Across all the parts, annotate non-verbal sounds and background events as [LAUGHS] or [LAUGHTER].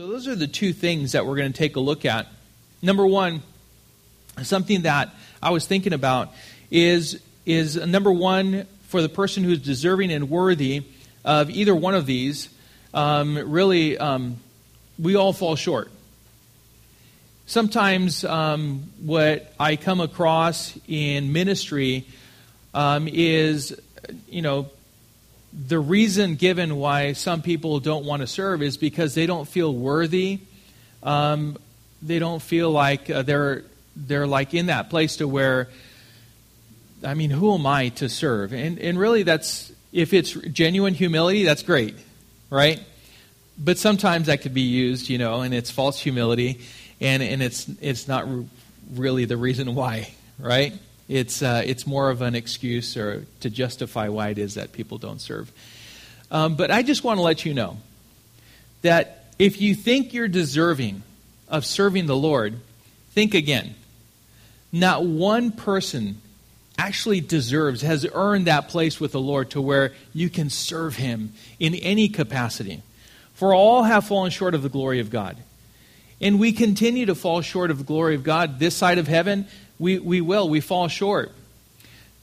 So, those are the two things that we're going to take a look at. Number one, something that I was thinking about is, is number one, for the person who's deserving and worthy of either one of these, um, really, um, we all fall short. Sometimes, um, what I come across in ministry um, is, you know, the reason given why some people don't want to serve is because they don't feel worthy. Um, they don't feel like uh, they're they're like in that place to where. I mean, who am I to serve? And and really, that's if it's genuine humility, that's great, right? But sometimes that could be used, you know, and it's false humility, and and it's it's not really the reason why, right? It's, uh, it's more of an excuse or to justify why it is that people don't serve. Um, but I just want to let you know that if you think you're deserving of serving the Lord, think again. Not one person actually deserves, has earned that place with the Lord to where you can serve Him in any capacity. For all have fallen short of the glory of God. And we continue to fall short of the glory of God this side of heaven we, we will. We fall short.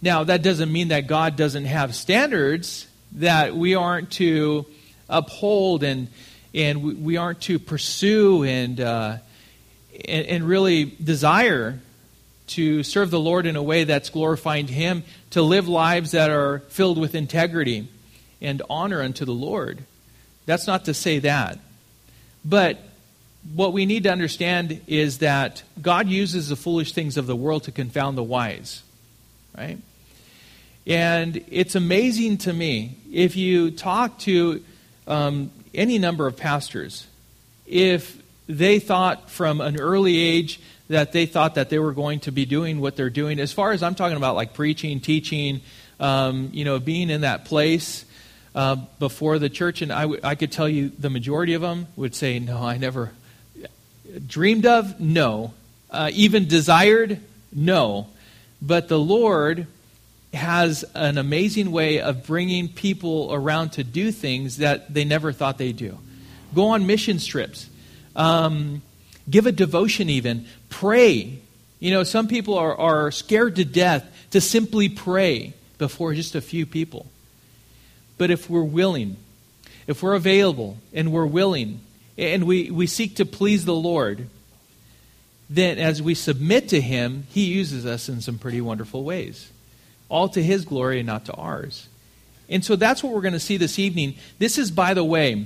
Now, that doesn't mean that God doesn't have standards that we aren't to uphold and, and we aren't to pursue and, uh, and, and really desire to serve the Lord in a way that's glorifying Him, to live lives that are filled with integrity and honor unto the Lord. That's not to say that. But what we need to understand is that God uses the foolish things of the world to confound the wise. Right? And it's amazing to me if you talk to um, any number of pastors, if they thought from an early age that they thought that they were going to be doing what they're doing, as far as I'm talking about, like preaching, teaching, um, you know, being in that place uh, before the church, and I, w- I could tell you the majority of them would say, No, I never, Dreamed of? No. Uh, even desired? No. But the Lord has an amazing way of bringing people around to do things that they never thought they'd do. Go on mission trips. Um, give a devotion, even. Pray. You know, some people are, are scared to death to simply pray before just a few people. But if we're willing, if we're available and we're willing, and we, we seek to please the Lord, then as we submit to Him, He uses us in some pretty wonderful ways. All to His glory and not to ours. And so that's what we're going to see this evening. This is, by the way,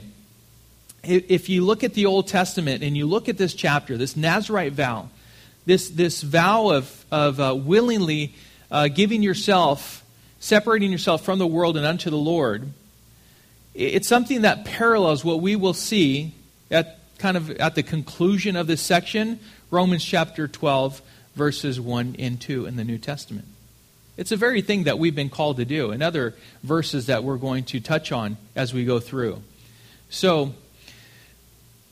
if you look at the Old Testament and you look at this chapter, this Nazarite vow, this, this vow of, of uh, willingly uh, giving yourself, separating yourself from the world and unto the Lord, it's something that parallels what we will see at kind of at the conclusion of this section, Romans chapter 12, verses 1 and 2 in the New Testament. It's a very thing that we've been called to do, and other verses that we're going to touch on as we go through. So,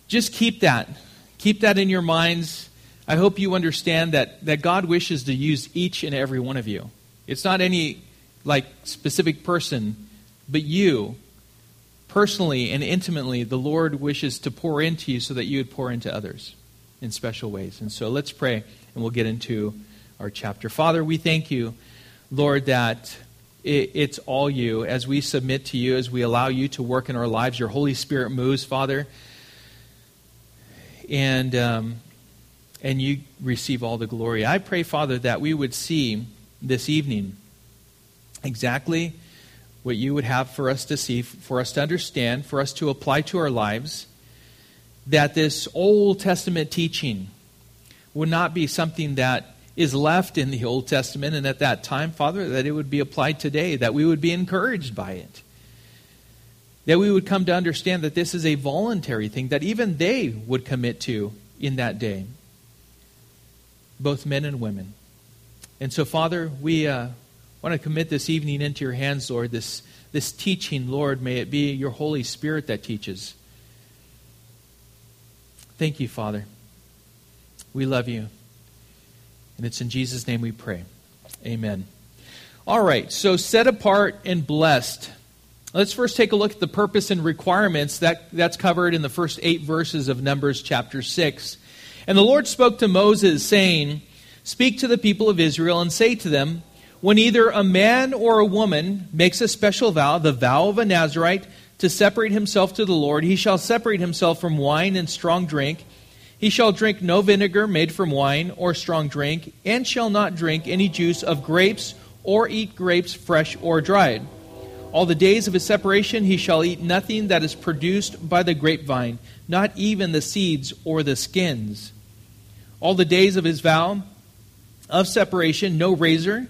just keep that. Keep that in your minds. I hope you understand that, that God wishes to use each and every one of you. It's not any like specific person, but you personally and intimately, the Lord wishes to pour into you so that you would pour into others in special ways. And so let's pray, and we'll get into our chapter. Father, we thank you, Lord, that it's all you. As we submit to you, as we allow you to work in our lives, your Holy Spirit moves, Father, and um, and you receive all the glory. I pray, Father, that we would see this evening exactly what you would have for us to see, for us to understand, for us to apply to our lives, that this Old Testament teaching would not be something that is left in the Old Testament and at that time, Father, that it would be applied today, that we would be encouraged by it. That we would come to understand that this is a voluntary thing that even they would commit to in that day, both men and women. And so, Father, we, uh, I want to commit this evening into your hands, Lord, this, this teaching, Lord. May it be your Holy Spirit that teaches. Thank you, Father. We love you. And it's in Jesus' name we pray. Amen. All right, so set apart and blessed. Let's first take a look at the purpose and requirements that, that's covered in the first eight verses of Numbers chapter 6. And the Lord spoke to Moses, saying, Speak to the people of Israel and say to them, When either a man or a woman makes a special vow, the vow of a Nazarite, to separate himself to the Lord, he shall separate himself from wine and strong drink. He shall drink no vinegar made from wine or strong drink, and shall not drink any juice of grapes or eat grapes fresh or dried. All the days of his separation he shall eat nothing that is produced by the grapevine, not even the seeds or the skins. All the days of his vow of separation, no razor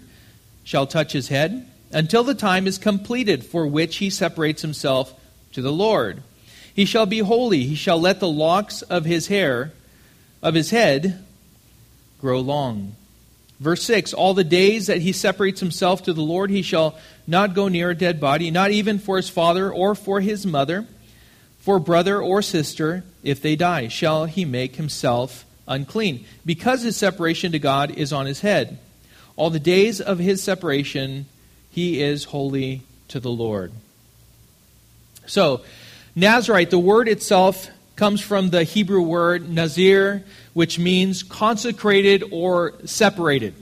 shall touch his head, until the time is completed for which he separates himself to the Lord. He shall be holy, he shall let the locks of his hair, of his head, grow long. Verse 6 All the days that he separates himself to the Lord, he shall not go near a dead body, not even for his father or for his mother, for brother or sister, if they die, shall he make himself unclean, because his separation to God is on his head. All the days of his separation, he is holy to the Lord. So, Nazarite, the word itself comes from the Hebrew word nazir, which means consecrated or separated.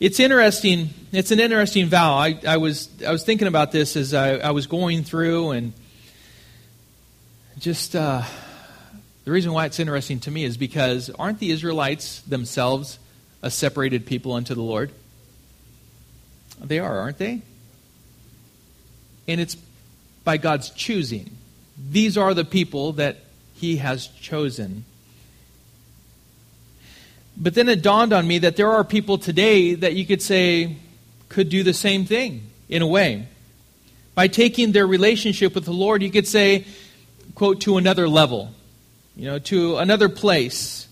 It's interesting. It's an interesting vow. I, I was I was thinking about this as I, I was going through, and just uh, the reason why it's interesting to me is because aren't the Israelites themselves a separated people unto the Lord? They are, aren't they? And it's by God's choosing. These are the people that he has chosen. But then it dawned on me that there are people today that you could say could do the same thing in a way. By taking their relationship with the Lord, you could say, quote, to another level, you know, to another place.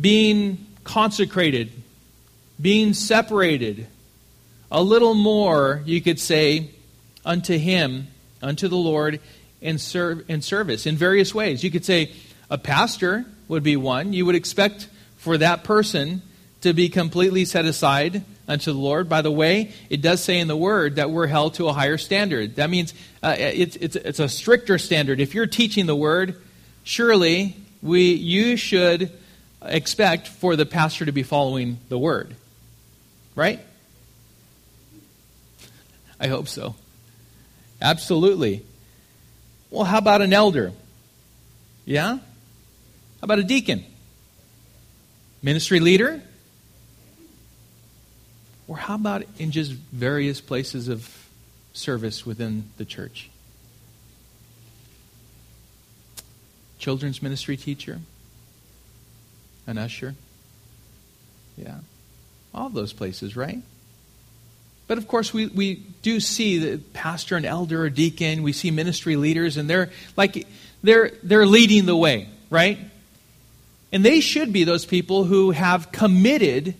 Being consecrated, being separated, a little more, you could say, unto Him unto the Lord in, serve, in service in various ways. You could say a pastor would be one. You would expect for that person to be completely set aside unto the Lord. By the way, it does say in the Word that we're held to a higher standard. That means uh, it's, it's, it's a stricter standard. If you're teaching the Word, surely we, you should expect for the pastor to be following the Word. Right? I hope so. Absolutely. Well, how about an elder? Yeah? How about a deacon? Ministry leader? Or how about in just various places of service within the church? Children's ministry teacher? An usher? Yeah. All those places, right? But of course, we, we do see the pastor and elder or deacon, we see ministry leaders, and they're like they're they're leading the way, right? And they should be those people who have committed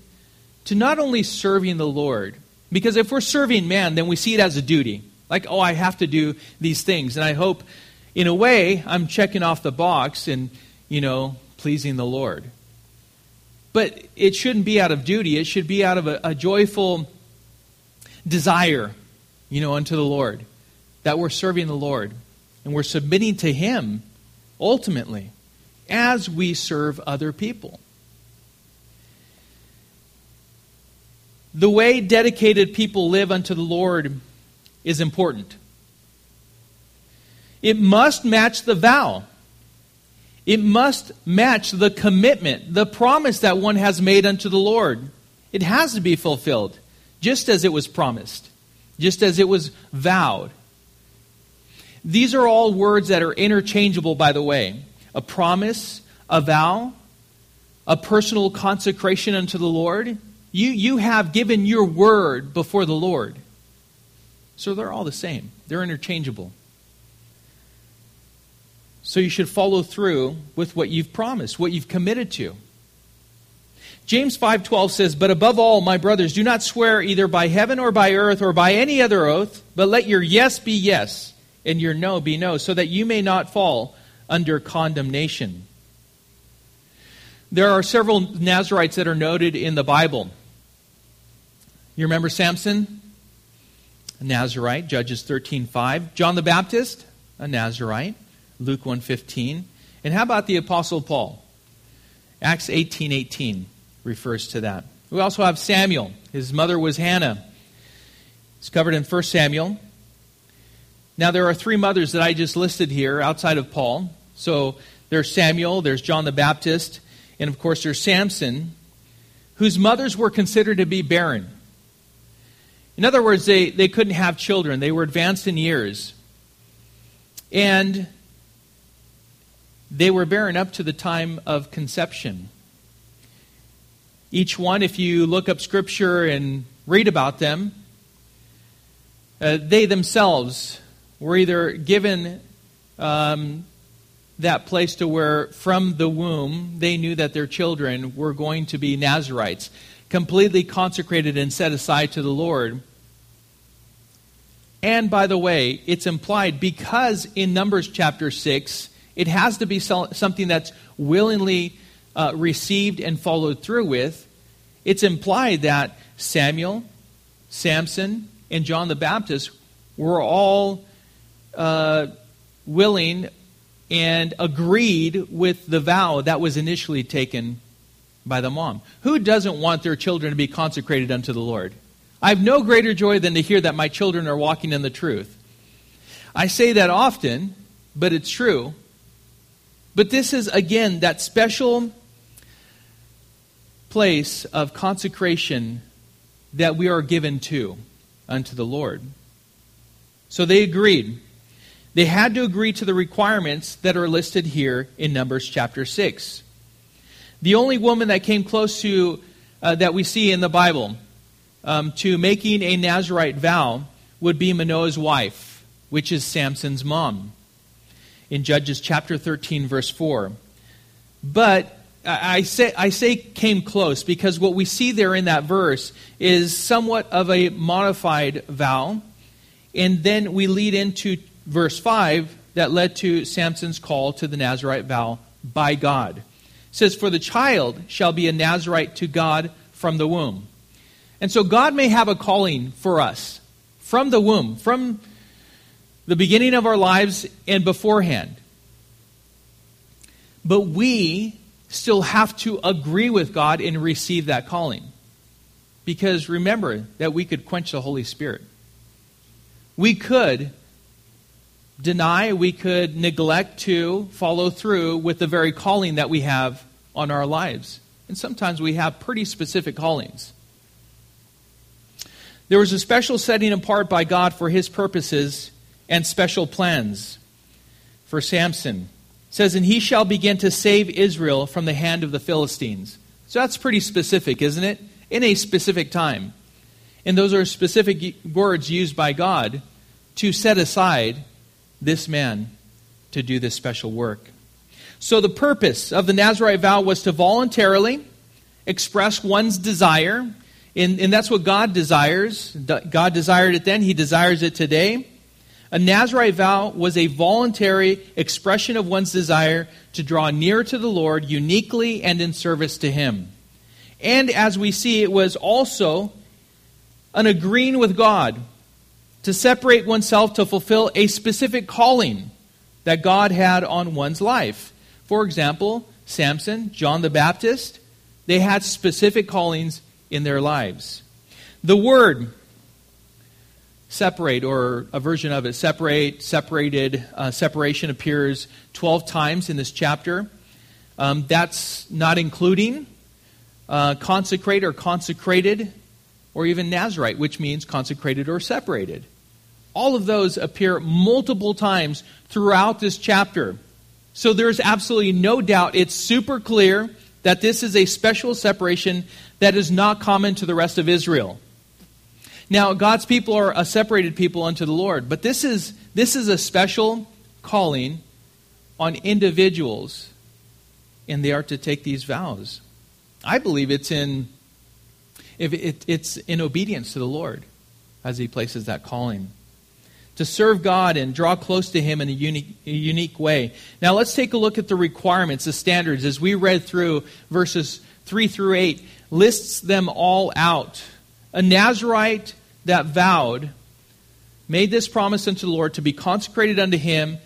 to not only serving the Lord, because if we're serving man, then we see it as a duty. Like, oh, I have to do these things. And I hope, in a way, I'm checking off the box and, you know, pleasing the Lord. But it shouldn't be out of duty, it should be out of a, a joyful desire, you know, unto the Lord, that we're serving the Lord and we're submitting to Him ultimately as we serve other people. The way dedicated people live unto the Lord is important. It must match the vow. It must match the commitment, the promise that one has made unto the Lord. It has to be fulfilled just as it was promised, just as it was vowed. These are all words that are interchangeable, by the way. A promise, a vow, a personal consecration unto the Lord. You, you have given your word before the Lord. So they're all the same, they're interchangeable. So you should follow through with what you've promised, what you've committed to. James 5:12 says, "But above all, my brothers, do not swear either by heaven or by earth or by any other oath, but let your yes be yes and your no be no, so that you may not fall under condemnation." There are several Nazarites that are noted in the Bible. You remember Samson? a Nazarite, Judges 13:5. John the Baptist, a Nazarite, Luke 1:15. And how about the apostle Paul? Acts 18:18 18 refers to that. We also have Samuel. His mother was Hannah. It's covered in 1 Samuel. Now there are three mothers that I just listed here outside of Paul. So there's Samuel, there's John the Baptist, and of course there's Samson, whose mothers were considered to be barren. In other words, they, they couldn't have children. They were advanced in years. And they were barren up to the time of conception. Each one, if you look up Scripture and read about them, uh, they themselves were either given um, that place to where from the womb they knew that their children were going to be Nazarites, completely consecrated and set aside to the Lord. And by the way, it's implied because in Numbers chapter 6, it has to be something that's willingly uh, received and followed through with. It's implied that Samuel, Samson, and John the Baptist were all uh, willing and agreed with the vow that was initially taken by the mom. Who doesn't want their children to be consecrated unto the Lord? I have no greater joy than to hear that my children are walking in the truth. I say that often, but it's true. But this is, again, that special place of consecration that we are given to unto the Lord. So they agreed. They had to agree to the requirements that are listed here in Numbers chapter 6. The only woman that came close to, uh, that we see in the Bible, um, to making a Nazarite vow would be Manoah's wife, which is Samson's mom, in Judges chapter 13, verse 4. But I say, I say came close because what we see there in that verse is somewhat of a modified vow. And then we lead into verse 5 that led to Samson's call to the Nazarite vow by God. It says, For the child shall be a Nazarite to God from the womb. And so God may have a calling for us from the womb, from the beginning of our lives and beforehand. But we still have to agree with God and receive that calling. Because remember that we could quench the Holy Spirit. We could deny, we could neglect to follow through with the very calling that we have on our lives. And sometimes we have pretty specific callings. There was a special setting apart by God for his purposes and special plans for Samson. It says, And he shall begin to save Israel from the hand of the Philistines. So that's pretty specific, isn't it? In a specific time. And those are specific words used by God to set aside this man to do this special work. So, the purpose of the Nazarite vow was to voluntarily express one's desire, and, and that's what God desires. God desired it then, He desires it today. A Nazarite vow was a voluntary expression of one's desire to draw near to the Lord uniquely and in service to Him. And as we see, it was also an agreeing with God to separate oneself to fulfill a specific calling that God had on one's life. For example, Samson, John the Baptist, they had specific callings in their lives. The word separate, or a version of it, separate, separated, uh, separation appears 12 times in this chapter. Um, that's not including uh, consecrate or consecrated, or even Nazarite, which means consecrated or separated. All of those appear multiple times throughout this chapter. So there's absolutely no doubt. It's super clear that this is a special separation that is not common to the rest of Israel. Now, God's people are a separated people unto the Lord, but this is, this is a special calling on individuals, and they are to take these vows. I believe it's in, if it, it's in obedience to the Lord as He places that calling to serve God and draw close to Him in a unique, a unique way. Now, let's take a look at the requirements, the standards, as we read through verses 3 through 8, lists them all out. A Nazarite that vowed made this promise unto the Lord to be consecrated unto him,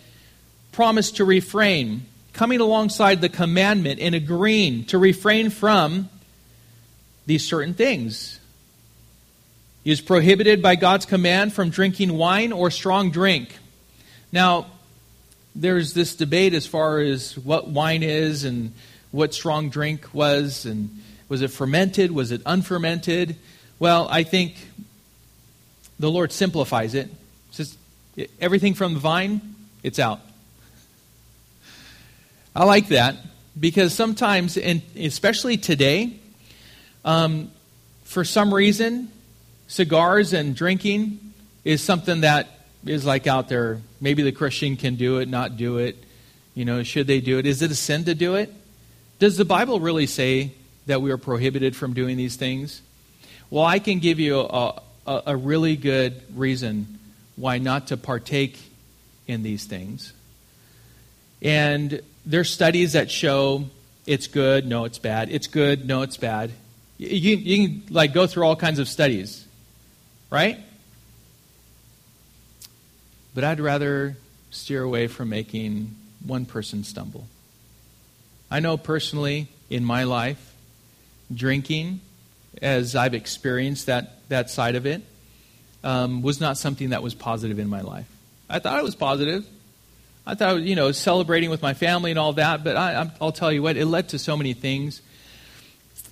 promised to refrain, coming alongside the commandment and agreeing to refrain from these certain things. He is prohibited by God's command from drinking wine or strong drink. Now, there's this debate as far as what wine is and what strong drink was, and was it fermented? Was it unfermented? Well, I think the Lord simplifies it. Says everything from the vine, it's out. I like that because sometimes, and especially today, um, for some reason, cigars and drinking is something that is like out there. Maybe the Christian can do it, not do it. You know, should they do it? Is it a sin to do it? Does the Bible really say that we are prohibited from doing these things? Well, I can give you a, a, a really good reason why not to partake in these things. And there's studies that show it's good, no, it's bad. It's good, no, it's bad. You, you can like go through all kinds of studies, right? But I'd rather steer away from making one person stumble. I know personally in my life, drinking, as I've experienced that, that side of it, um, was not something that was positive in my life. I thought it was positive. I thought, you know, celebrating with my family and all that, but I, will tell you what, it led to so many things.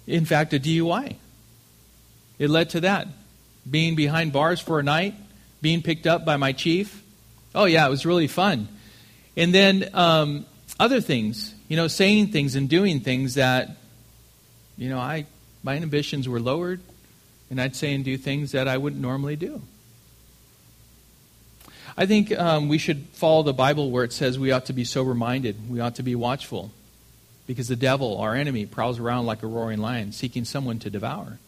In fact, a DUI. It led to that. Being behind bars for a night, being picked up by my chief. Oh, yeah, it was really fun. And then um, other things, you know, saying things and doing things that, you know, I my inhibitions were lowered, and I'd say and do things that I wouldn't normally do. I think um, we should follow the Bible where it says we ought to be sober minded, we ought to be watchful, because the devil, our enemy, prowls around like a roaring lion, seeking someone to devour.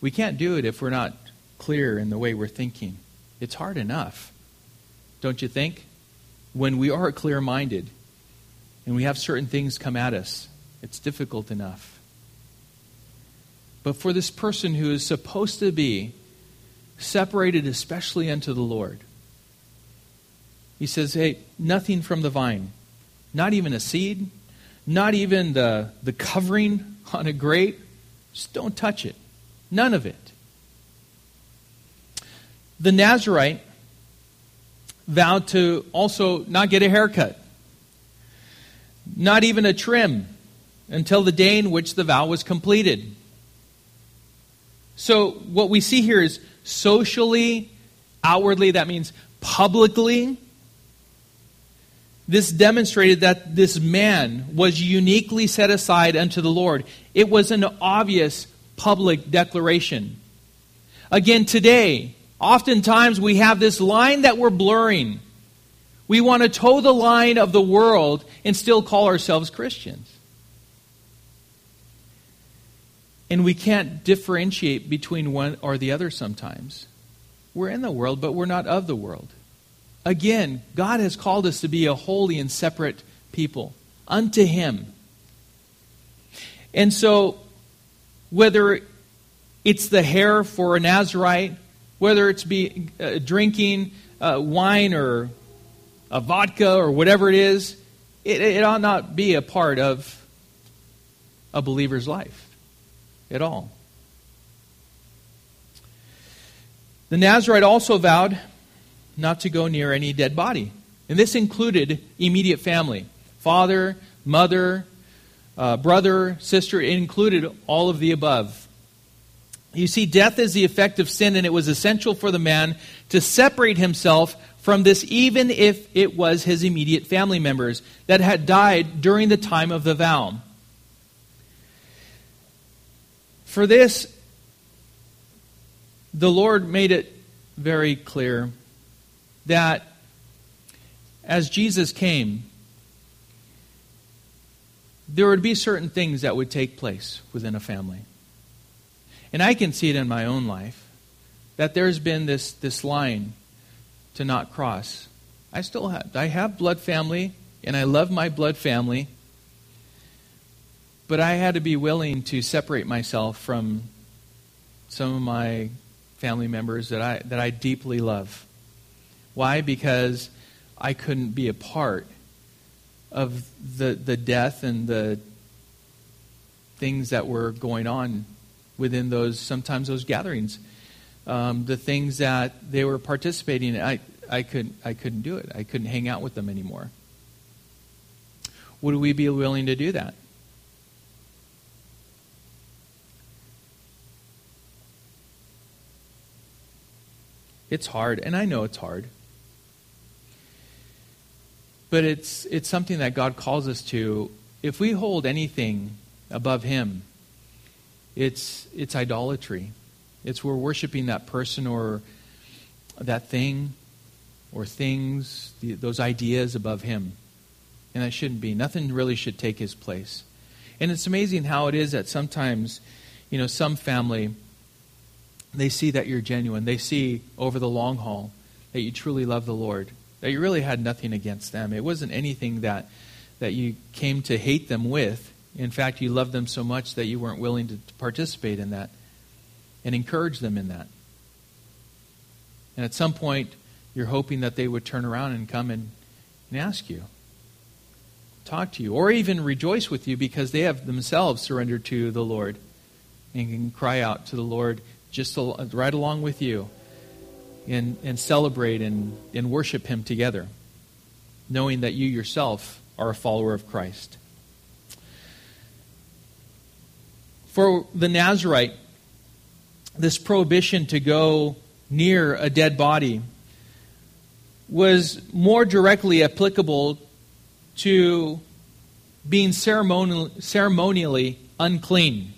We can't do it if we're not clear in the way we're thinking. It's hard enough, don't you think? When we are clear minded and we have certain things come at us, it's difficult enough. But for this person who is supposed to be separated especially unto the Lord, he says, hey, nothing from the vine, not even a seed, not even the, the covering [LAUGHS] on a grape. Just don't touch it. None of it. The Nazarite vowed to also not get a haircut, not even a trim, until the day in which the vow was completed. So, what we see here is socially, outwardly, that means publicly. This demonstrated that this man was uniquely set aside unto the Lord. It was an obvious public declaration. Again, today, oftentimes we have this line that we're blurring. We want to toe the line of the world and still call ourselves Christians. And we can't differentiate between one or the other sometimes. We're in the world, but we're not of the world. Again, God has called us to be a holy and separate people unto Him. And so, whether it's the hair for a Nazarite, whether it's be uh, drinking uh, wine or a vodka or whatever it is, it, it ought not be a part of a believer's life at all. The Nazarite also vowed not to go near any dead body. And this included immediate family father, mother, uh, brother, sister. It included all of the above. You see, death is the effect of sin, and it was essential for the man to separate himself from this, even if it was his immediate family members that had died during the time of the vow. For this, the Lord made it very clear that as Jesus came, there would be certain things that would take place within a family. And I can see it in my own life that there's been this, this line to not cross. I still have I have blood family and I love my blood family. But I had to be willing to separate myself from some of my family members that I, that I deeply love. Why? Because I couldn't be a part of the, the death and the things that were going on within those, sometimes those gatherings. Um, the things that they were participating in, I, I, could, I couldn't do it. I couldn't hang out with them anymore. Would we be willing to do that? It's hard, and I know it's hard. But it's, it's something that God calls us to. If we hold anything above Him, it's, it's idolatry. It's we're worshiping that person or that thing or things, the, those ideas above Him. And that shouldn't be. Nothing really should take His place. And it's amazing how it is that sometimes, you know, some family, they see that you're genuine. They see over the long haul that you truly love the Lord that you really had nothing against them. It wasn't anything that, that you came to hate them with. In fact, you loved them so much that you weren't willing to participate in that and encourage them in that. And at some point, you're hoping that they would turn around and come and, and ask you, talk to you, or even rejoice with you because they have themselves surrendered to the Lord and can cry out to the Lord just right along with you and, and celebrate and, and worship Him together, knowing that you yourself are a follower of Christ. For the Nazarite, this prohibition to go near a dead body was more directly applicable to being ceremonial, ceremonially unclean.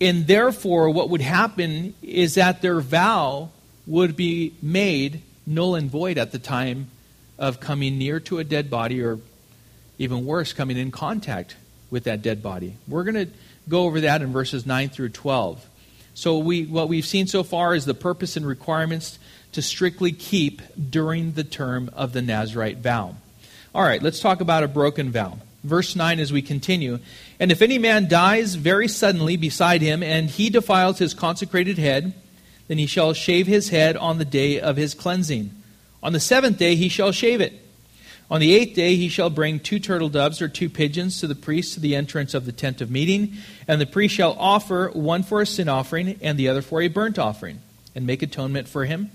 And therefore, what would happen is that their vow would be made null and void at the time of coming near to a dead body or even worse, coming in contact with that dead body. We're going to go over that in verses 9 through 12. So, we, what we've seen so far is the purpose and requirements to strictly keep during the term of the Nazarite vow. All right, let's talk about a broken vow. Verse 9 as we continue. And if any man dies very suddenly beside him, and he defiles his consecrated head, then he shall shave his head on the day of his cleansing. On the seventh day he shall shave it. On the eighth day he shall bring two turtle doves or two pigeons to the priest to the entrance of the tent of meeting, and the priest shall offer one for a sin offering and the other for a burnt offering, and make atonement for him,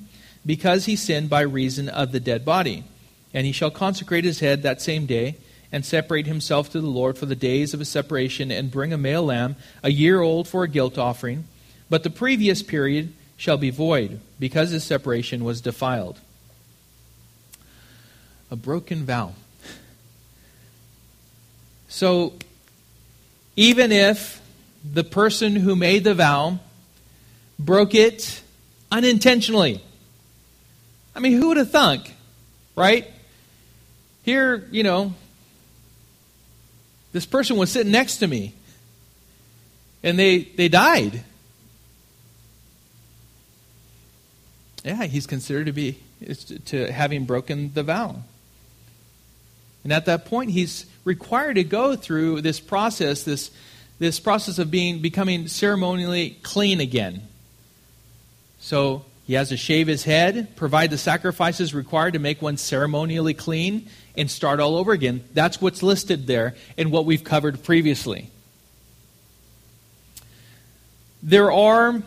because he sinned by reason of the dead body. And he shall consecrate his head that same day, and separate himself to the Lord for the days of his separation, and bring a male lamb, a year old, for a guilt offering. But the previous period shall be void, because his separation was defiled. A broken vow. So, even if the person who made the vow broke it unintentionally, I mean, who would have thunk, right? Here, you know, this person was sitting next to me, and they, they died. yeah, he's considered to be to having broken the vow. And at that point, he's required to go through this process, this, this process of being becoming ceremonially clean again. So he has to shave his head, provide the sacrifices required to make one ceremonially clean, and start all over again. That's what's listed there in what we've covered previously. There are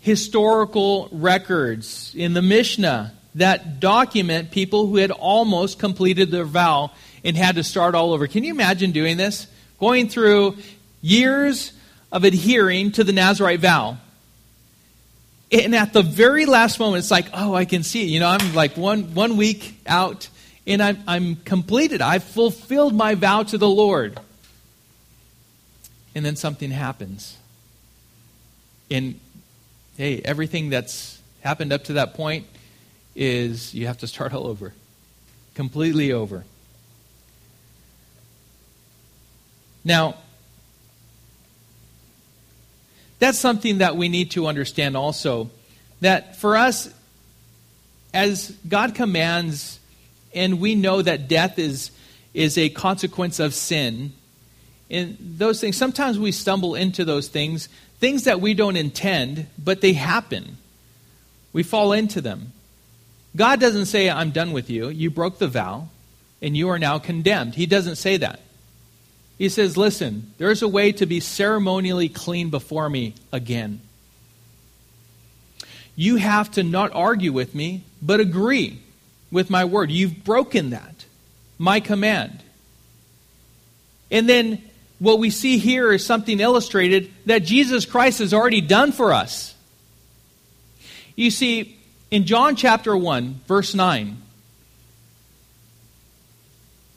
historical records in the Mishnah that document people who had almost completed their vow and had to start all over. Can you imagine doing this? Going through years of adhering to the Nazarite vow. And at the very last moment, it's like, oh, I can see it. You know, I'm like one, one week out and I'm, I'm completed. I've fulfilled my vow to the Lord. And then something happens. And hey, everything that's happened up to that point is you have to start all over. Completely over. Now, that's something that we need to understand also. That for us, as God commands, and we know that death is, is a consequence of sin, and those things, sometimes we stumble into those things things that we don't intend, but they happen. We fall into them. God doesn't say, I'm done with you. You broke the vow, and you are now condemned. He doesn't say that. He says, Listen, there's a way to be ceremonially clean before me again. You have to not argue with me, but agree with my word. You've broken that, my command. And then what we see here is something illustrated that Jesus Christ has already done for us. You see, in John chapter 1, verse 9,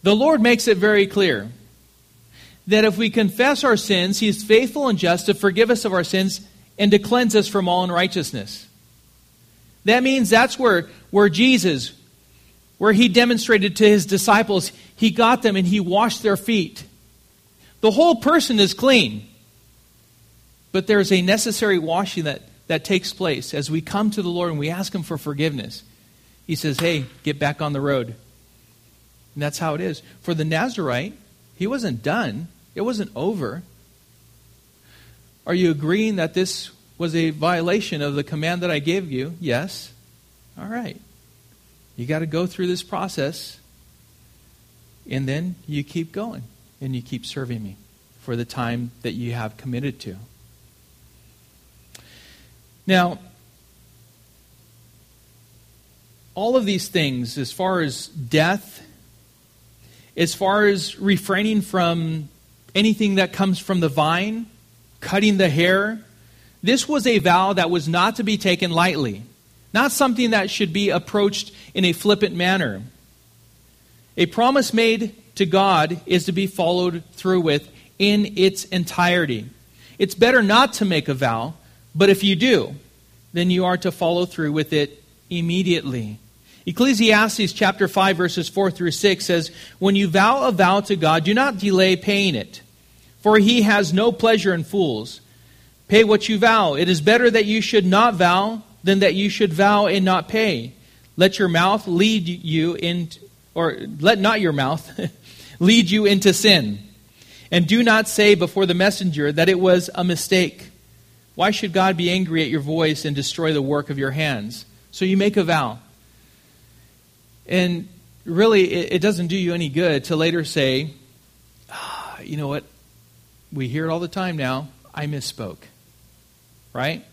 the Lord makes it very clear that if we confess our sins, He is faithful and just to forgive us of our sins and to cleanse us from all unrighteousness. That means that's where, where Jesus, where He demonstrated to His disciples, He got them and He washed their feet. The whole person is clean. But there's a necessary washing that, that takes place as we come to the Lord and we ask Him for forgiveness. He says, Hey, get back on the road. And that's how it is. For the Nazarite, he wasn't done, it wasn't over. Are you agreeing that this was a violation of the command that I gave you? Yes. All right. You got to go through this process, and then you keep going and you keep serving me for the time that you have committed to. Now, all of these things, as far as death, as far as refraining from anything that comes from the vine, cutting the hair, this was a vow that was not to be taken lightly, not something that should be approached in a flippant manner. A promise made to God is to be followed through with in its entirety. It's better not to make a vow, but if you do, then you are to follow through with it immediately. Ecclesiastes chapter 5 verses 4 through 6 says, "When you vow a vow to God, do not delay paying it, for he has no pleasure in fools. Pay what you vow. It is better that you should not vow than that you should vow and not pay. Let your mouth lead you in or let not your mouth [LAUGHS] lead you into sin. And do not say before the messenger that it was a mistake. Why should God be angry at your voice and destroy the work of your hands? So you make a vow. And really, it, doesn't do you any good to later say, ah, you know what? We hear it all the time now. I misspoke. Right?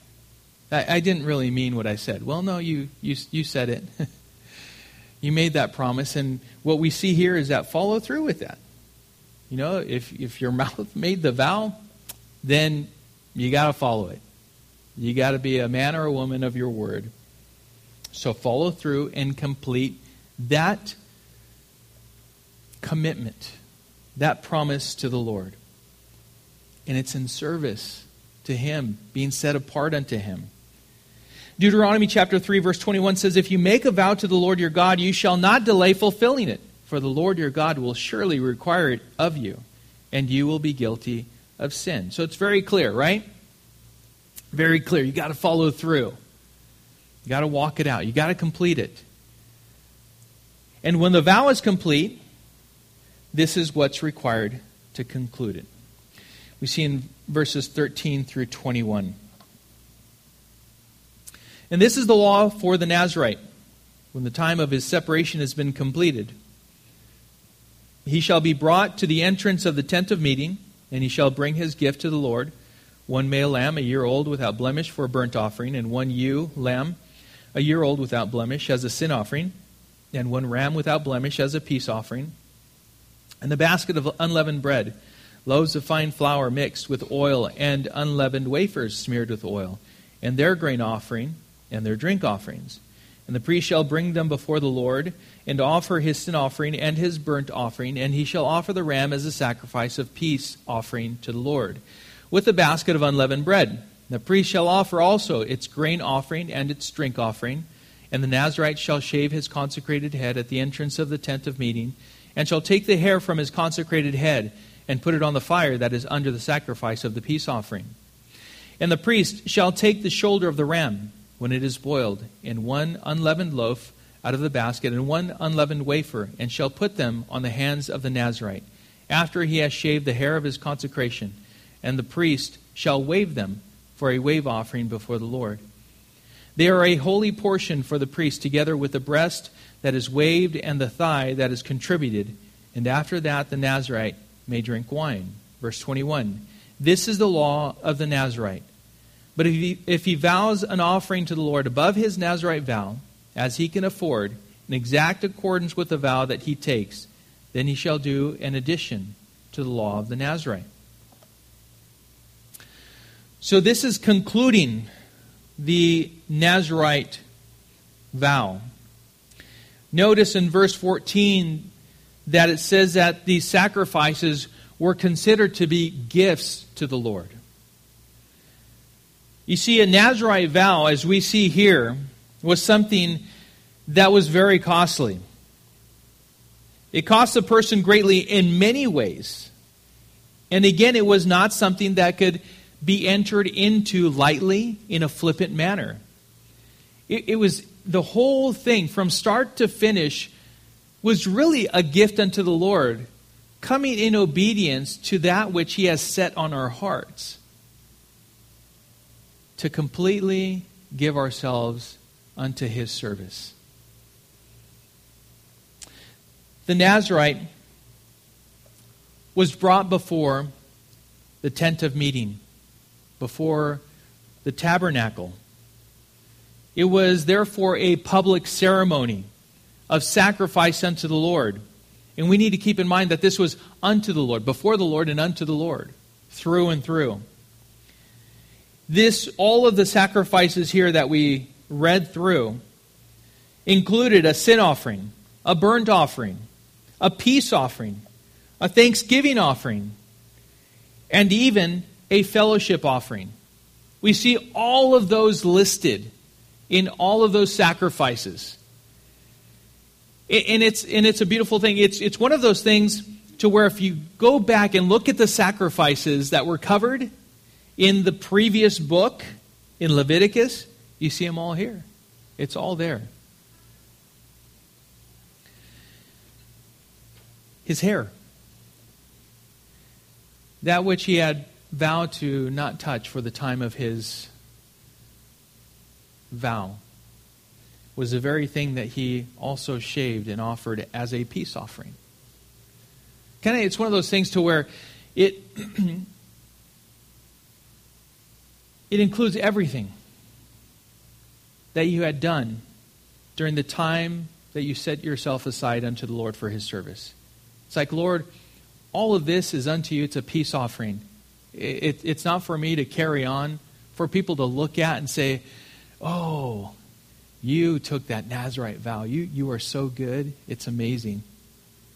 I, I didn't really mean what I said. Well, no, you, you, you said it. [LAUGHS] you made that promise. And what we see here is that follow through with that. You know, if, if your [LAUGHS] mouth made the vow, then you got to follow it. You got to be a man or a woman of your word. So follow through and complete that commitment, that promise to the Lord. And it's in service to Him, being set apart unto Him. Deuteronomy chapter 3 verse 21 says, If you make a vow to the Lord your God, you shall not delay fulfilling it, for the Lord your God will surely require it of you, and you will be guilty of sin. So it's very clear, right? Very clear. You got to follow through. You got to walk it out. You got to complete it. And when the vow is complete, this is what's required to conclude it. We see in verses 13 through 21. And this is the law for the Nazarite. When the time of his separation has been completed, he shall be brought to the entrance of the tent of meeting, and he shall bring his gift to the Lord one male lamb, a year old, without blemish, for a burnt offering, and one ewe lamb, a year old, without blemish, as a sin offering, and one ram without blemish, as a peace offering, and the basket of unleavened bread, loaves of fine flour mixed with oil, and unleavened wafers smeared with oil, and their grain offering, and their drink offerings. And the priest shall bring them before the Lord, and offer his sin offering and his burnt offering, and he shall offer the ram as a sacrifice of peace offering to the Lord, with the basket of unleavened bread. The priest shall offer also its grain offering and its drink offering, and the Nazarite shall shave his consecrated head at the entrance of the tent of meeting, and shall take the hair from his consecrated head, and put it on the fire that is under the sacrifice of the peace offering. And the priest shall take the shoulder of the ram, when it is boiled, in one unleavened loaf out of the basket, and one unleavened wafer, and shall put them on the hands of the Nazarite, after he has shaved the hair of his consecration. And the priest shall wave them for a wave offering before the Lord. They are a holy portion for the priest, together with the breast that is waved and the thigh that is contributed. And after that, the Nazarite may drink wine. Verse 21. This is the law of the Nazarite. But if he, if he vows an offering to the Lord above his Nazarite vow, as he can afford, in exact accordance with the vow that he takes, then he shall do an addition to the law of the Nazarite. So this is concluding the Nazarite vow. Notice in verse 14 that it says that these sacrifices were considered to be gifts to the Lord. You see, a Nazarite vow, as we see here, was something that was very costly. It cost a person greatly in many ways. And again, it was not something that could be entered into lightly in a flippant manner. It, it, was the whole thing, from start to finish, was really a gift unto the Lord, coming in obedience to that which He has set on our hearts. To completely give ourselves unto His service. The Nazarite was brought before the tent of meeting before the tabernacle. It was therefore a public ceremony of sacrifice unto the Lord. And we need to keep in mind that this was unto the Lord, before the Lord and unto the Lord, through and through. This, all of the sacrifices here that we read through, included a sin offering, a burnt offering, a peace offering, a thanksgiving offering, and even a fellowship offering. We see all of those listed in all of those sacrifices. And it's, and it's a beautiful thing. It's, it's one of those things to where if you go back and look at the sacrifices that were covered in the previous book in Leviticus, you see them all here. It's all there. His hair. That which he had vow to not touch for the time of his vow was the very thing that he also shaved and offered as a peace offering. Kind of, it's one of those things to where it [CLEARS THROAT] it includes everything that you had done during the time that you set yourself aside unto the Lord for his service. It's like, Lord, all of this is unto you. It's a peace offering. It, it's not for me to carry on, for people to look at and say, oh, you took that Nazarite vow. You, you are so good. It's amazing.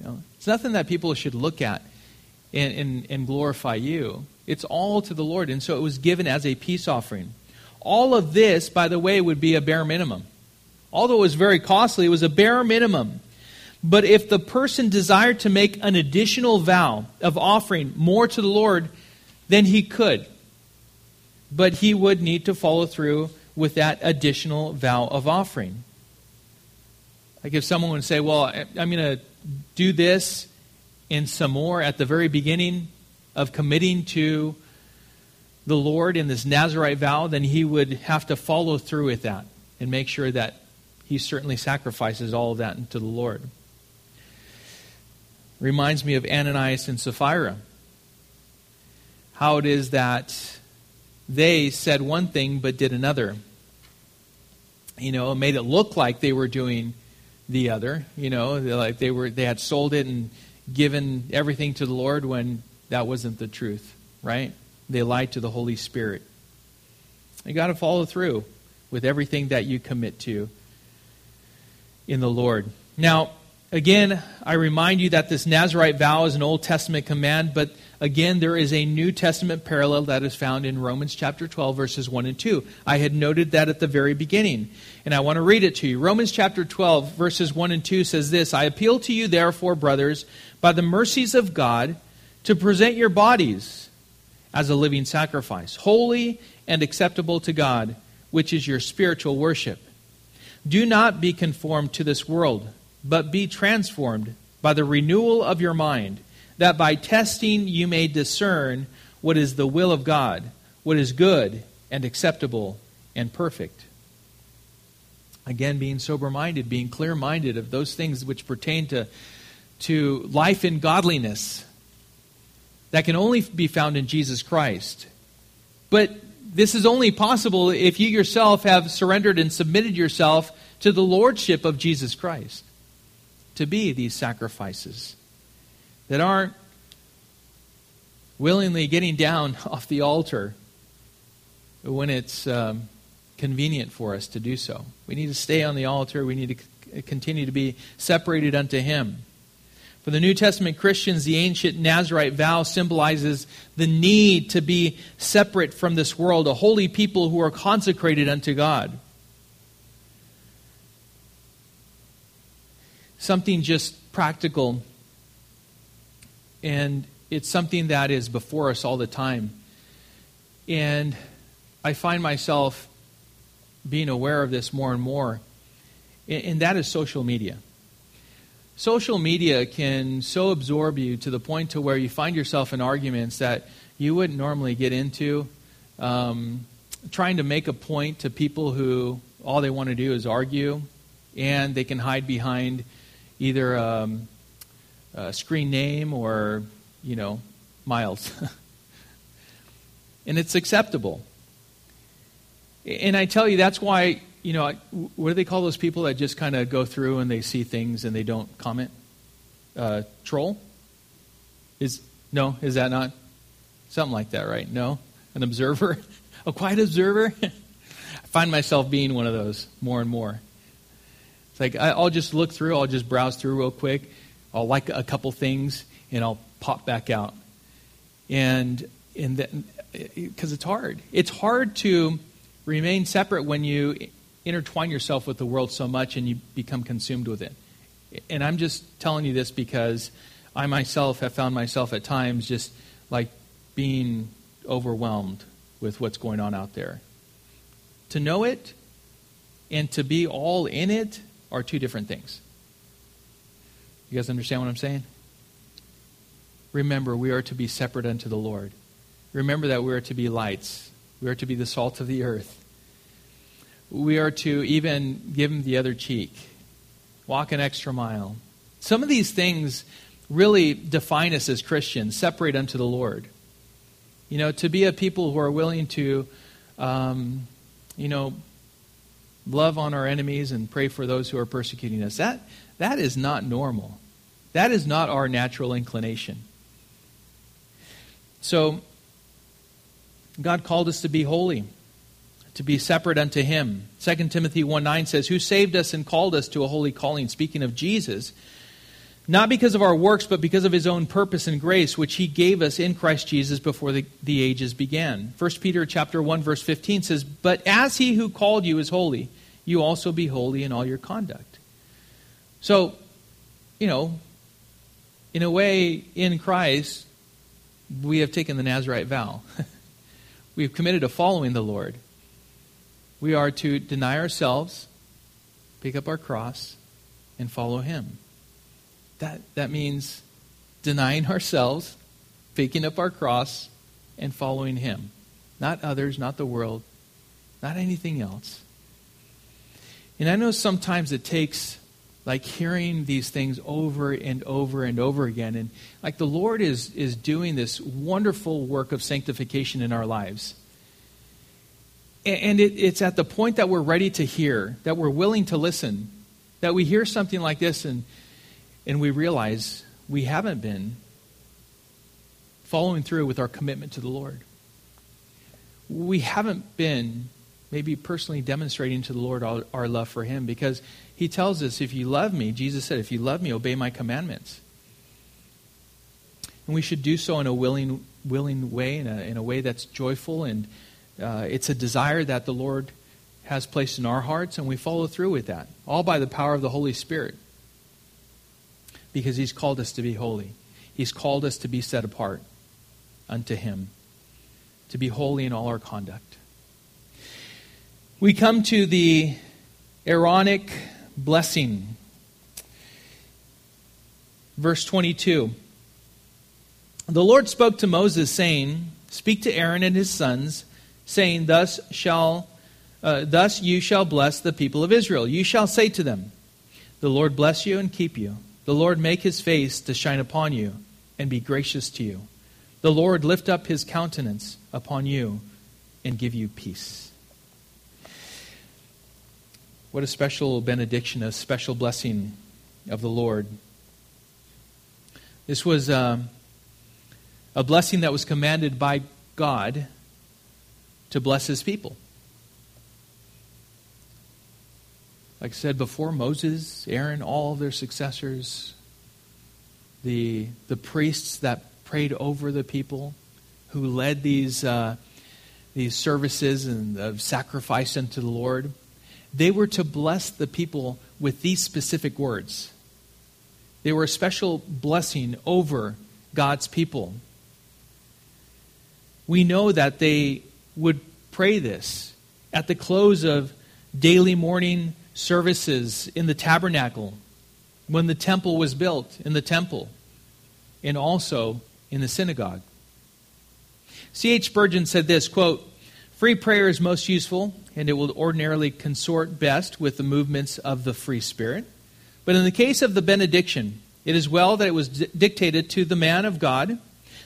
You know, it's nothing that people should look at and, and, and glorify you. It's all to the Lord. And so it was given as a peace offering. All of this, by the way, would be a bare minimum. Although it was very costly, it was a bare minimum. But if the person desired to make an additional vow of offering more to the Lord, then he could. But he would need to follow through with that additional vow of offering. Like if someone would say, Well, I'm going to do this and some more at the very beginning of committing to the Lord in this Nazarite vow, then he would have to follow through with that and make sure that he certainly sacrifices all of that to the Lord. Reminds me of Ananias and Sapphira how it is that they said one thing but did another. You know, made it look like they were doing the other. You know, like they were they had sold it and given everything to the Lord when that wasn't the truth, right? They lied to the Holy Spirit. You got to follow through with everything that you commit to in the Lord. Now, again, I remind you that this Nazarite vow is an Old Testament command, but Again, there is a New Testament parallel that is found in Romans chapter 12, verses 1 and 2. I had noted that at the very beginning, and I want to read it to you. Romans chapter 12, verses 1 and 2 says this I appeal to you, therefore, brothers, by the mercies of God, to present your bodies as a living sacrifice, holy and acceptable to God, which is your spiritual worship. Do not be conformed to this world, but be transformed by the renewal of your mind that by testing you may discern what is the will of God, what is good and acceptable and perfect. Again, being sober minded, being clear minded of those things which pertain to, to life in godliness that can only be found in Jesus Christ. But this is only possible if you yourself have surrendered and submitted yourself to the lordship of Jesus Christ to be these sacrifices that aren't willingly getting down [LAUGHS] off the altar when it's um, convenient for us to do so. We need to stay on the altar. We need to c- continue to be separated unto Him. For the New Testament Christians, the ancient Nazarite vow symbolizes the need to be separate from this world, a holy people who are consecrated unto God. Something just practical, and it's something that is before us all the time. And I find myself being aware of this more and more, and that is social media social media can so absorb you to the point to where you find yourself in arguments that you wouldn't normally get into um, trying to make a point to people who all they want to do is argue and they can hide behind either um, a screen name or you know miles [LAUGHS] and it's acceptable and i tell you that's why you know, what do they call those people that just kind of go through and they see things and they don't comment? Uh, troll? Is no? Is that not something like that? Right? No, an observer, [LAUGHS] a quiet observer. [LAUGHS] I find myself being one of those more and more. It's like I'll just look through, I'll just browse through real quick, I'll like a couple things, and I'll pop back out. And and because it's hard, it's hard to remain separate when you intertwine yourself with the world so much and you become consumed with it. And I'm just telling you this because I myself have found myself at times just like being overwhelmed with what's going on out there. To know it and to be all in it are two different things. You guys understand what I'm saying? Remember, we are to be separate unto the Lord. Remember that we are to be lights. We are to be the salt of the earth we are to even give him the other cheek, walk an extra mile. Some of these things really define us as Christians, separate unto the Lord. You know, to be a people who are willing to, um, you know, love on our enemies and pray for those who are persecuting us. That, that is not normal. That is not our natural inclination. So, God called us to be holy to be separate unto him. 2 Timothy 1 9 says, Who saved us and called us to a holy calling, speaking of Jesus, not because of our works, but because of his own purpose and grace, which he gave us in Christ Jesus before the, the ages began. 1 Peter chapter 1, verse 15 says, But as he who called you is holy, you also be holy in all your conduct. So, you know, in a way, in Christ, we have taken the Nazarite vow. [LAUGHS] We've committed to following the Lord we are to deny ourselves, pick up our cross, and follow Him. That, that means denying ourselves, picking up our cross, and following Him. Not others, not the world, not anything else. And I know sometimes it takes like hearing these things over and over and over again. And like the Lord is, is doing this wonderful work of sanctification in our lives. And it, it's at the point that we're ready to hear, that we're willing to listen, that we hear something like this and, and we realize we haven't been following through with our commitment to the Lord. We haven't been maybe personally demonstrating to the Lord our, our love for Him because He tells us, if you love me, Jesus said, if you love me, obey my commandments. And we should do so in a willing, willing way, in a, in a way that's joyful and uh, it's a desire that the Lord has placed in our hearts, and we follow through with that, all by the power of the Holy Spirit. Because He's called us to be holy, He's called us to be set apart unto Him, to be holy in all our conduct. We come to the Aaronic blessing. Verse 22. The Lord spoke to Moses, saying, Speak to Aaron and his sons saying, Thus shall uh, thus you shall bless the people of Israel. You shall say to them, The Lord bless you and keep you. The Lord make his face to shine upon you and be gracious to you. The Lord lift up his countenance upon you and give you peace. What a special benediction, a special blessing of the Lord. This was um, a blessing that was commanded by God to bless his people. Like I said before, Moses, Aaron, all their successors, the, the priests that prayed over the people, who led these, uh, these services and of sacrifice unto the Lord, they were to bless the people with these specific words. They were a special blessing over God's people. We know that they would pray this at the close of daily morning services in the tabernacle, when the temple was built in the temple, and also in the synagogue. C.H. Spurgeon said this quote, Free prayer is most useful, and it will ordinarily consort best with the movements of the free spirit. But in the case of the benediction, it is well that it was d- dictated to the man of God.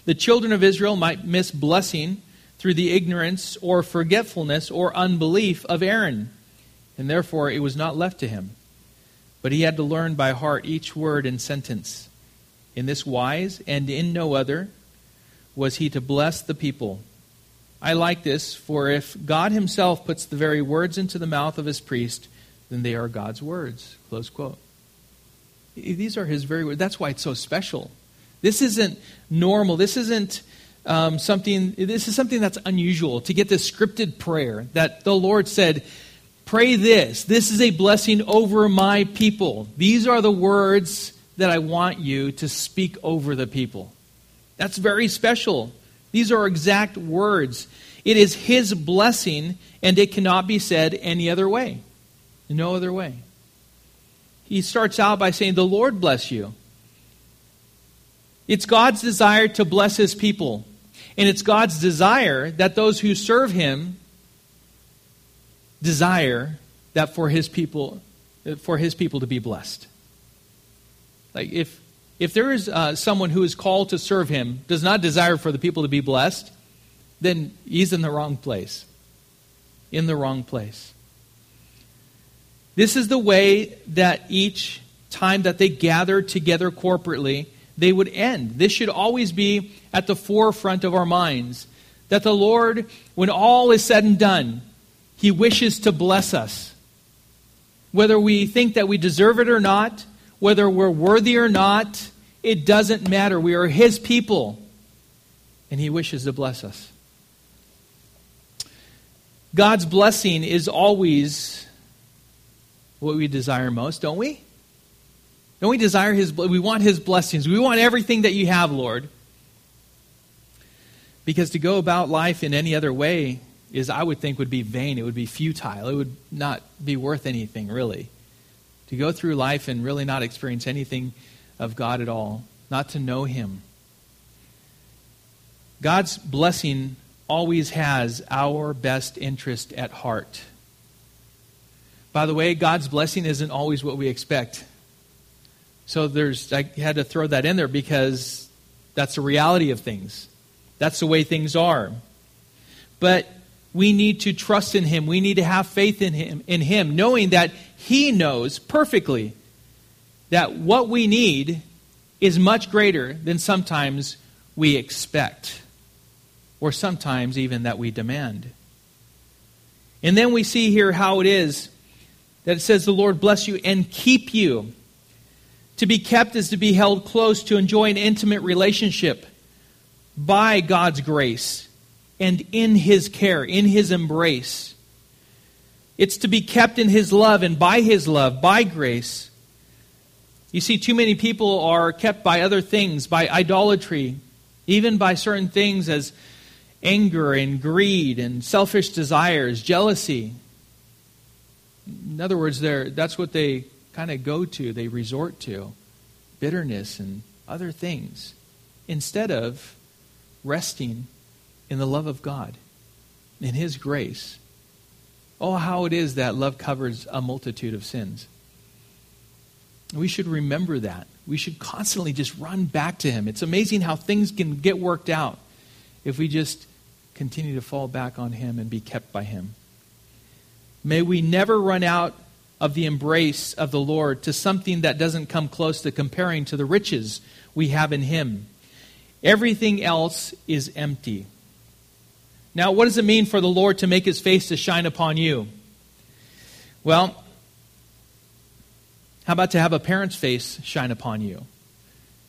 The children of Israel might miss blessing through the ignorance or forgetfulness or unbelief of Aaron and therefore it was not left to him. But he had to learn by heart each word and sentence. In this wise, and in no other, was he to bless the people. I like this, for if God himself puts the very words into the mouth of his priest, then they are God's words. Close quote. These are his very words. That's why it's so special. This isn't normal. This isn't um, something, this is something that's unusual to get this scripted prayer that the Lord said, Pray this. This is a blessing over my people. These are the words that I want you to speak over the people. That's very special. These are exact words. It is His blessing, and it cannot be said any other way. No other way. He starts out by saying, The Lord bless you. It's God's desire to bless His people. And it's God's desire that those who serve Him desire that for his people for his people to be blessed. Like if if there is uh, someone who is called to serve him does not desire for the people to be blessed, then he's in the wrong place. In the wrong place. This is the way that each time that they gather together corporately, they would end. This should always be at the forefront of our minds. That the Lord, when all is said and done, he wishes to bless us. Whether we think that we deserve it or not, whether we're worthy or not, it doesn't matter. We are His people, and He wishes to bless us. God's blessing is always what we desire most, don't we? Don't we desire His we want His blessings. We want everything that you have, Lord. Because to go about life in any other way is, I would think, would be vain. It would be futile. It would not be worth anything, really. To go through life and really not experience anything of God at all, not to know Him. God's blessing always has our best interest at heart. By the way, God's blessing isn't always what we expect. So there's I had to throw that in there because that's the reality of things. That's the way things are. But we need to trust in him. We need to have faith in him, in him, knowing that he knows perfectly that what we need is much greater than sometimes we expect, or sometimes even that we demand. And then we see here how it is that it says, The Lord bless you and keep you. To be kept is to be held close, to enjoy an intimate relationship by God's grace and in his care, in his embrace. It's to be kept in his love and by his love, by grace. You see, too many people are kept by other things, by idolatry, even by certain things as anger and greed and selfish desires, jealousy. In other words, that's what they kind of go to, they resort to bitterness and other things, instead of resting in the love of God, in His grace. Oh, how it is that love covers a multitude of sins. We should remember that. We should constantly just run back to Him. It's amazing how things can get worked out if we just continue to fall back on Him and be kept by Him. May we never run out of the embrace of the Lord to something that doesn't come close to comparing to the riches we have in Him. Everything else is empty. Now, what does it mean for the Lord to make His face to shine upon you? Well, how about to have a parent's face shine upon you?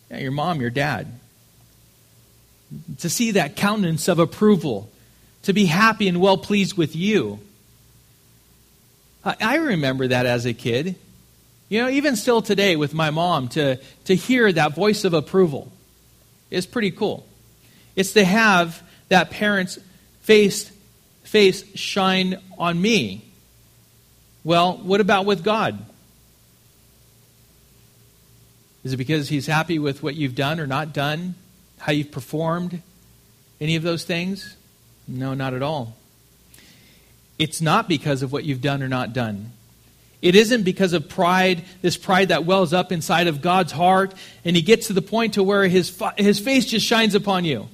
Yeah, your mom, your dad. To see that countenance of approval, to be happy and well pleased with you. I remember that as a kid. You know, even still today with my mom, to, to hear that voice of approval is pretty cool. It's to have that parent's face, face shine on me. Well, what about with God? Is it because he's happy with what you've done or not done? How you've performed? Any of those things? No, not at all. It's not because of what you've done or not done. It isn't because of pride, this pride that wells up inside of God's heart, and he gets to the point to where his, his face just shines upon you.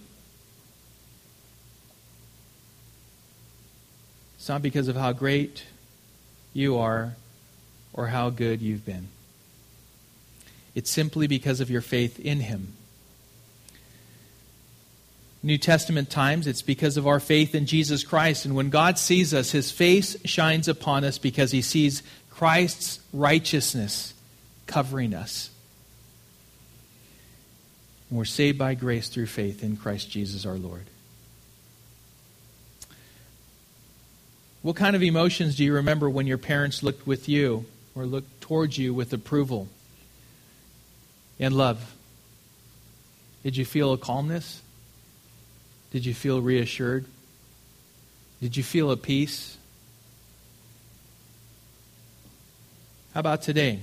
Not because of how great you are or how good you've been. It's simply because of your faith in him. New Testament times, it's because of our faith in Jesus Christ. And when God sees us, his face shines upon us because he sees Christ's righteousness covering us. And we're saved by grace through faith in Christ Jesus our Lord. What kind of emotions do you remember when your parents looked with you or looked towards you with approval and love? Did you feel a calmness? Did you feel reassured? Did you feel a peace? How about today?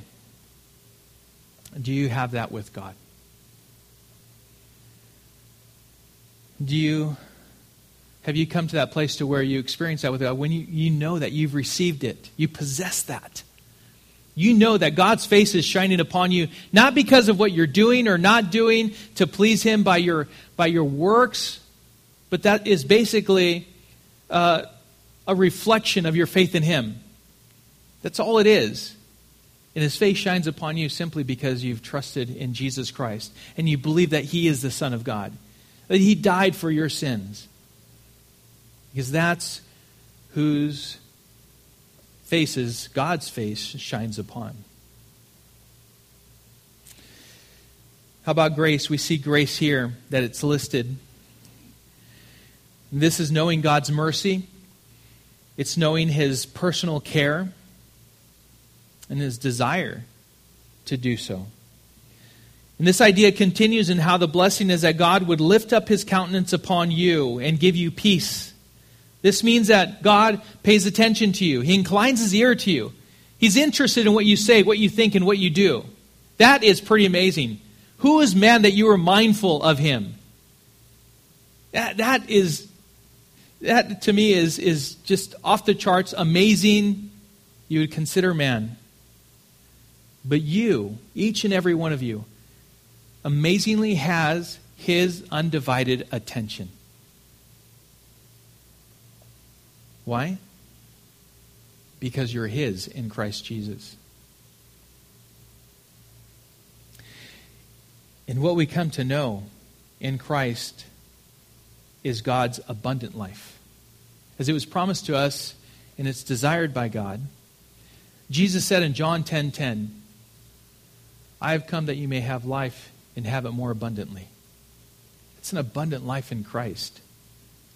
Do you have that with God? Do you have you come to that place to where you experience that with God when you, you know that you've received it? You possess that. You know that God's face is shining upon you, not because of what you're doing or not doing to please Him by your, by your works, but that is basically uh, a reflection of your faith in Him. That's all it is. And His face shines upon you simply because you've trusted in Jesus Christ and you believe that He is the Son of God, that He died for your sins. Because that's whose faces God's face shines upon. How about grace? We see grace here that it's listed this is knowing God's mercy, it's knowing His personal care and His desire to do so. And this idea continues in how the blessing is that God would lift up His countenance upon you and give you peace. This means that God pays attention to you, He inclines His ear to you. He's interested in what you say, what you think, and what you do. That is pretty amazing. Who is man that you are mindful of him? That, that is that to me is, is just off the charts, amazing. You would consider man. But you, each and every one of you, amazingly has his undivided attention. Why? Because you're his in Christ Jesus. And what we come to know in Christ is God's abundant life. As it was promised to us and it's desired by God, Jesus said in John 10:10, 10, 10, I have come that you may have life and have it more abundantly. It's an abundant life in Christ.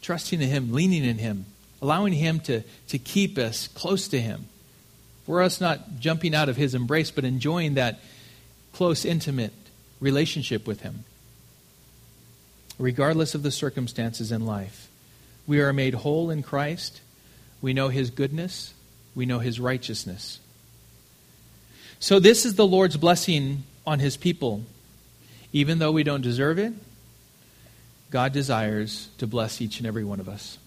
Trusting in Him, leaning in Him, allowing Him to, to keep us close to Him. For us not jumping out of His embrace, but enjoying that close, intimate relationship with Him regardless of the circumstances in life. We are made whole in Christ. We know his goodness. We know his righteousness. So, this is the Lord's blessing on his people. Even though we don't deserve it, God desires to bless each and every one of us.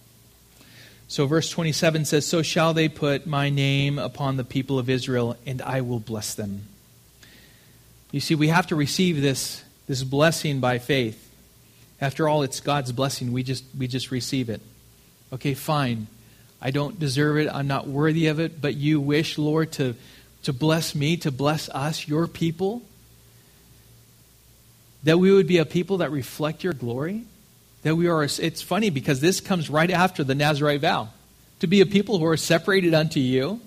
So, verse 27 says, So shall they put my name upon the people of Israel, and I will bless them. You see, we have to receive this, this blessing by faith. After all, it's God's blessing. We just, we just receive it. Okay, fine. I don't deserve it. I'm not worthy of it. But you wish, Lord, to, to bless me, to bless us, your people. That we would be a people that reflect your glory. That we are, it's funny because this comes right after the Nazarite vow. To be a people who are separated unto you,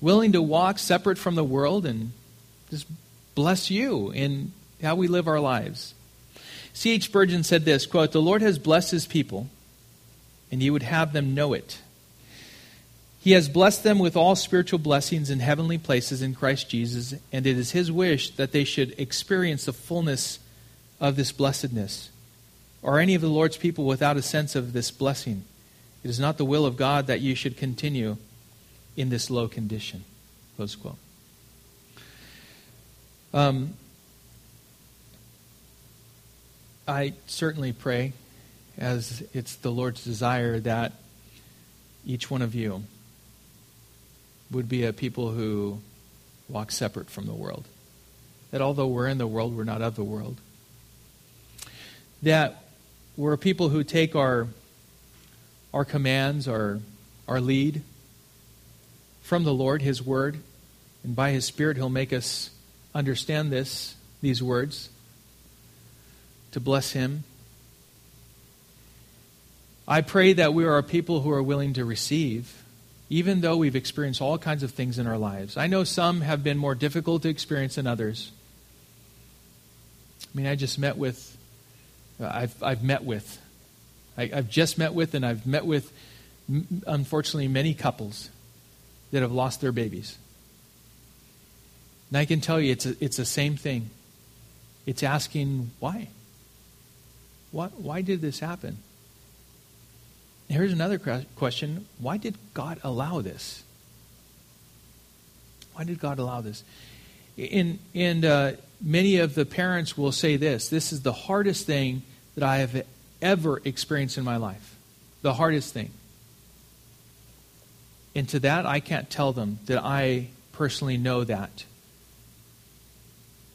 willing to walk separate from the world and just bless you in how we live our lives. C.H. Spurgeon said this quote, The Lord has blessed his people, and he would have them know it. He has blessed them with all spiritual blessings in heavenly places in Christ Jesus, and it is his wish that they should experience the fullness of this blessedness. Are any of the Lord's people without a sense of this blessing? It is not the will of God that you should continue in this low condition. Close quote. Um, I certainly pray, as it's the Lord's desire, that each one of you would be a people who walk separate from the world. That although we're in the world, we're not of the world. That we're a people who take our, our commands, our, our lead from the Lord, His Word, and by His Spirit, He'll make us understand this, these words, to bless Him. I pray that we are a people who are willing to receive, even though we've experienced all kinds of things in our lives. I know some have been more difficult to experience than others. I mean, I just met with, I've, I've met with, I, I've just met with, and I've met with, unfortunately, many couples that have lost their babies. And I can tell you, it's, a, it's the same thing. It's asking why. What, why did this happen? Here's another question why did God allow this? Why did God allow this? In, and uh, many of the parents will say this this is the hardest thing that I have ever experienced in my life. The hardest thing. And to that, I can't tell them that I personally know that.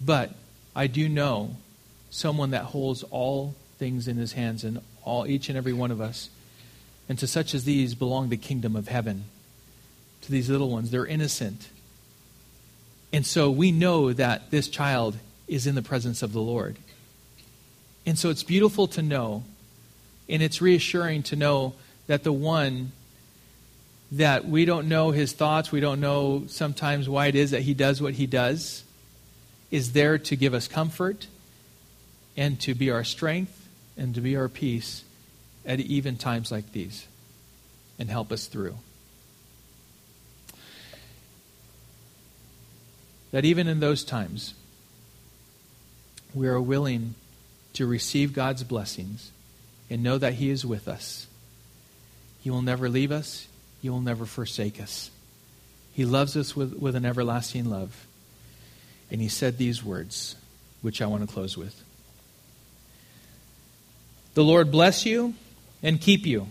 But I do know someone that holds all things in his hands and all each and every one of us. And to such as these belong the kingdom of heaven. To these little ones, they're innocent. And so we know that this child is in the presence of the Lord. And so it's beautiful to know, and it's reassuring to know that the one that we don't know his thoughts, we don't know sometimes why it is that he does what he does, is there to give us comfort and to be our strength and to be our peace at even times like these and help us through. That even in those times, we are willing to receive God's blessings and know that He is with us. He will never leave us, He will never forsake us. He loves us with, with an everlasting love. And he said these words, which I want to close with The Lord bless you and keep you.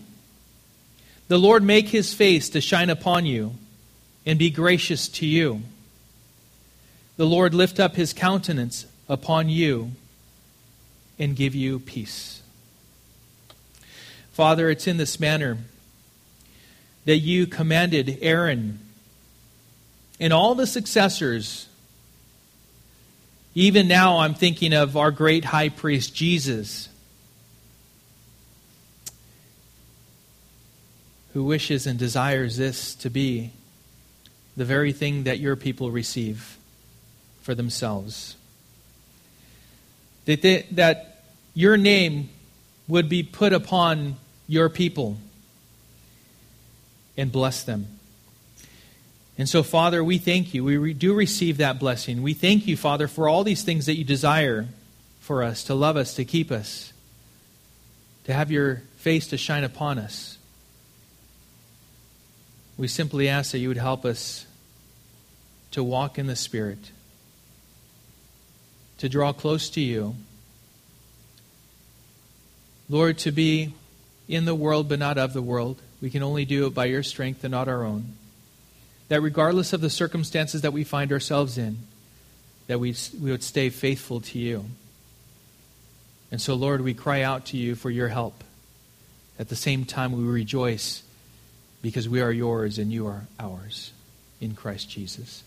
The Lord make his face to shine upon you and be gracious to you. The Lord lift up his countenance upon you and give you peace. Father, it's in this manner that you commanded Aaron and all the successors even now, I'm thinking of our great high priest, Jesus, who wishes and desires this to be the very thing that your people receive for themselves. That, they, that your name would be put upon your people and bless them. And so, Father, we thank you. We do receive that blessing. We thank you, Father, for all these things that you desire for us to love us, to keep us, to have your face to shine upon us. We simply ask that you would help us to walk in the Spirit, to draw close to you. Lord, to be in the world but not of the world. We can only do it by your strength and not our own. That regardless of the circumstances that we find ourselves in, that we, we would stay faithful to you. And so, Lord, we cry out to you for your help. At the same time, we rejoice because we are yours and you are ours in Christ Jesus.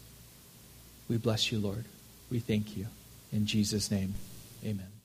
We bless you, Lord. We thank you. In Jesus' name, amen.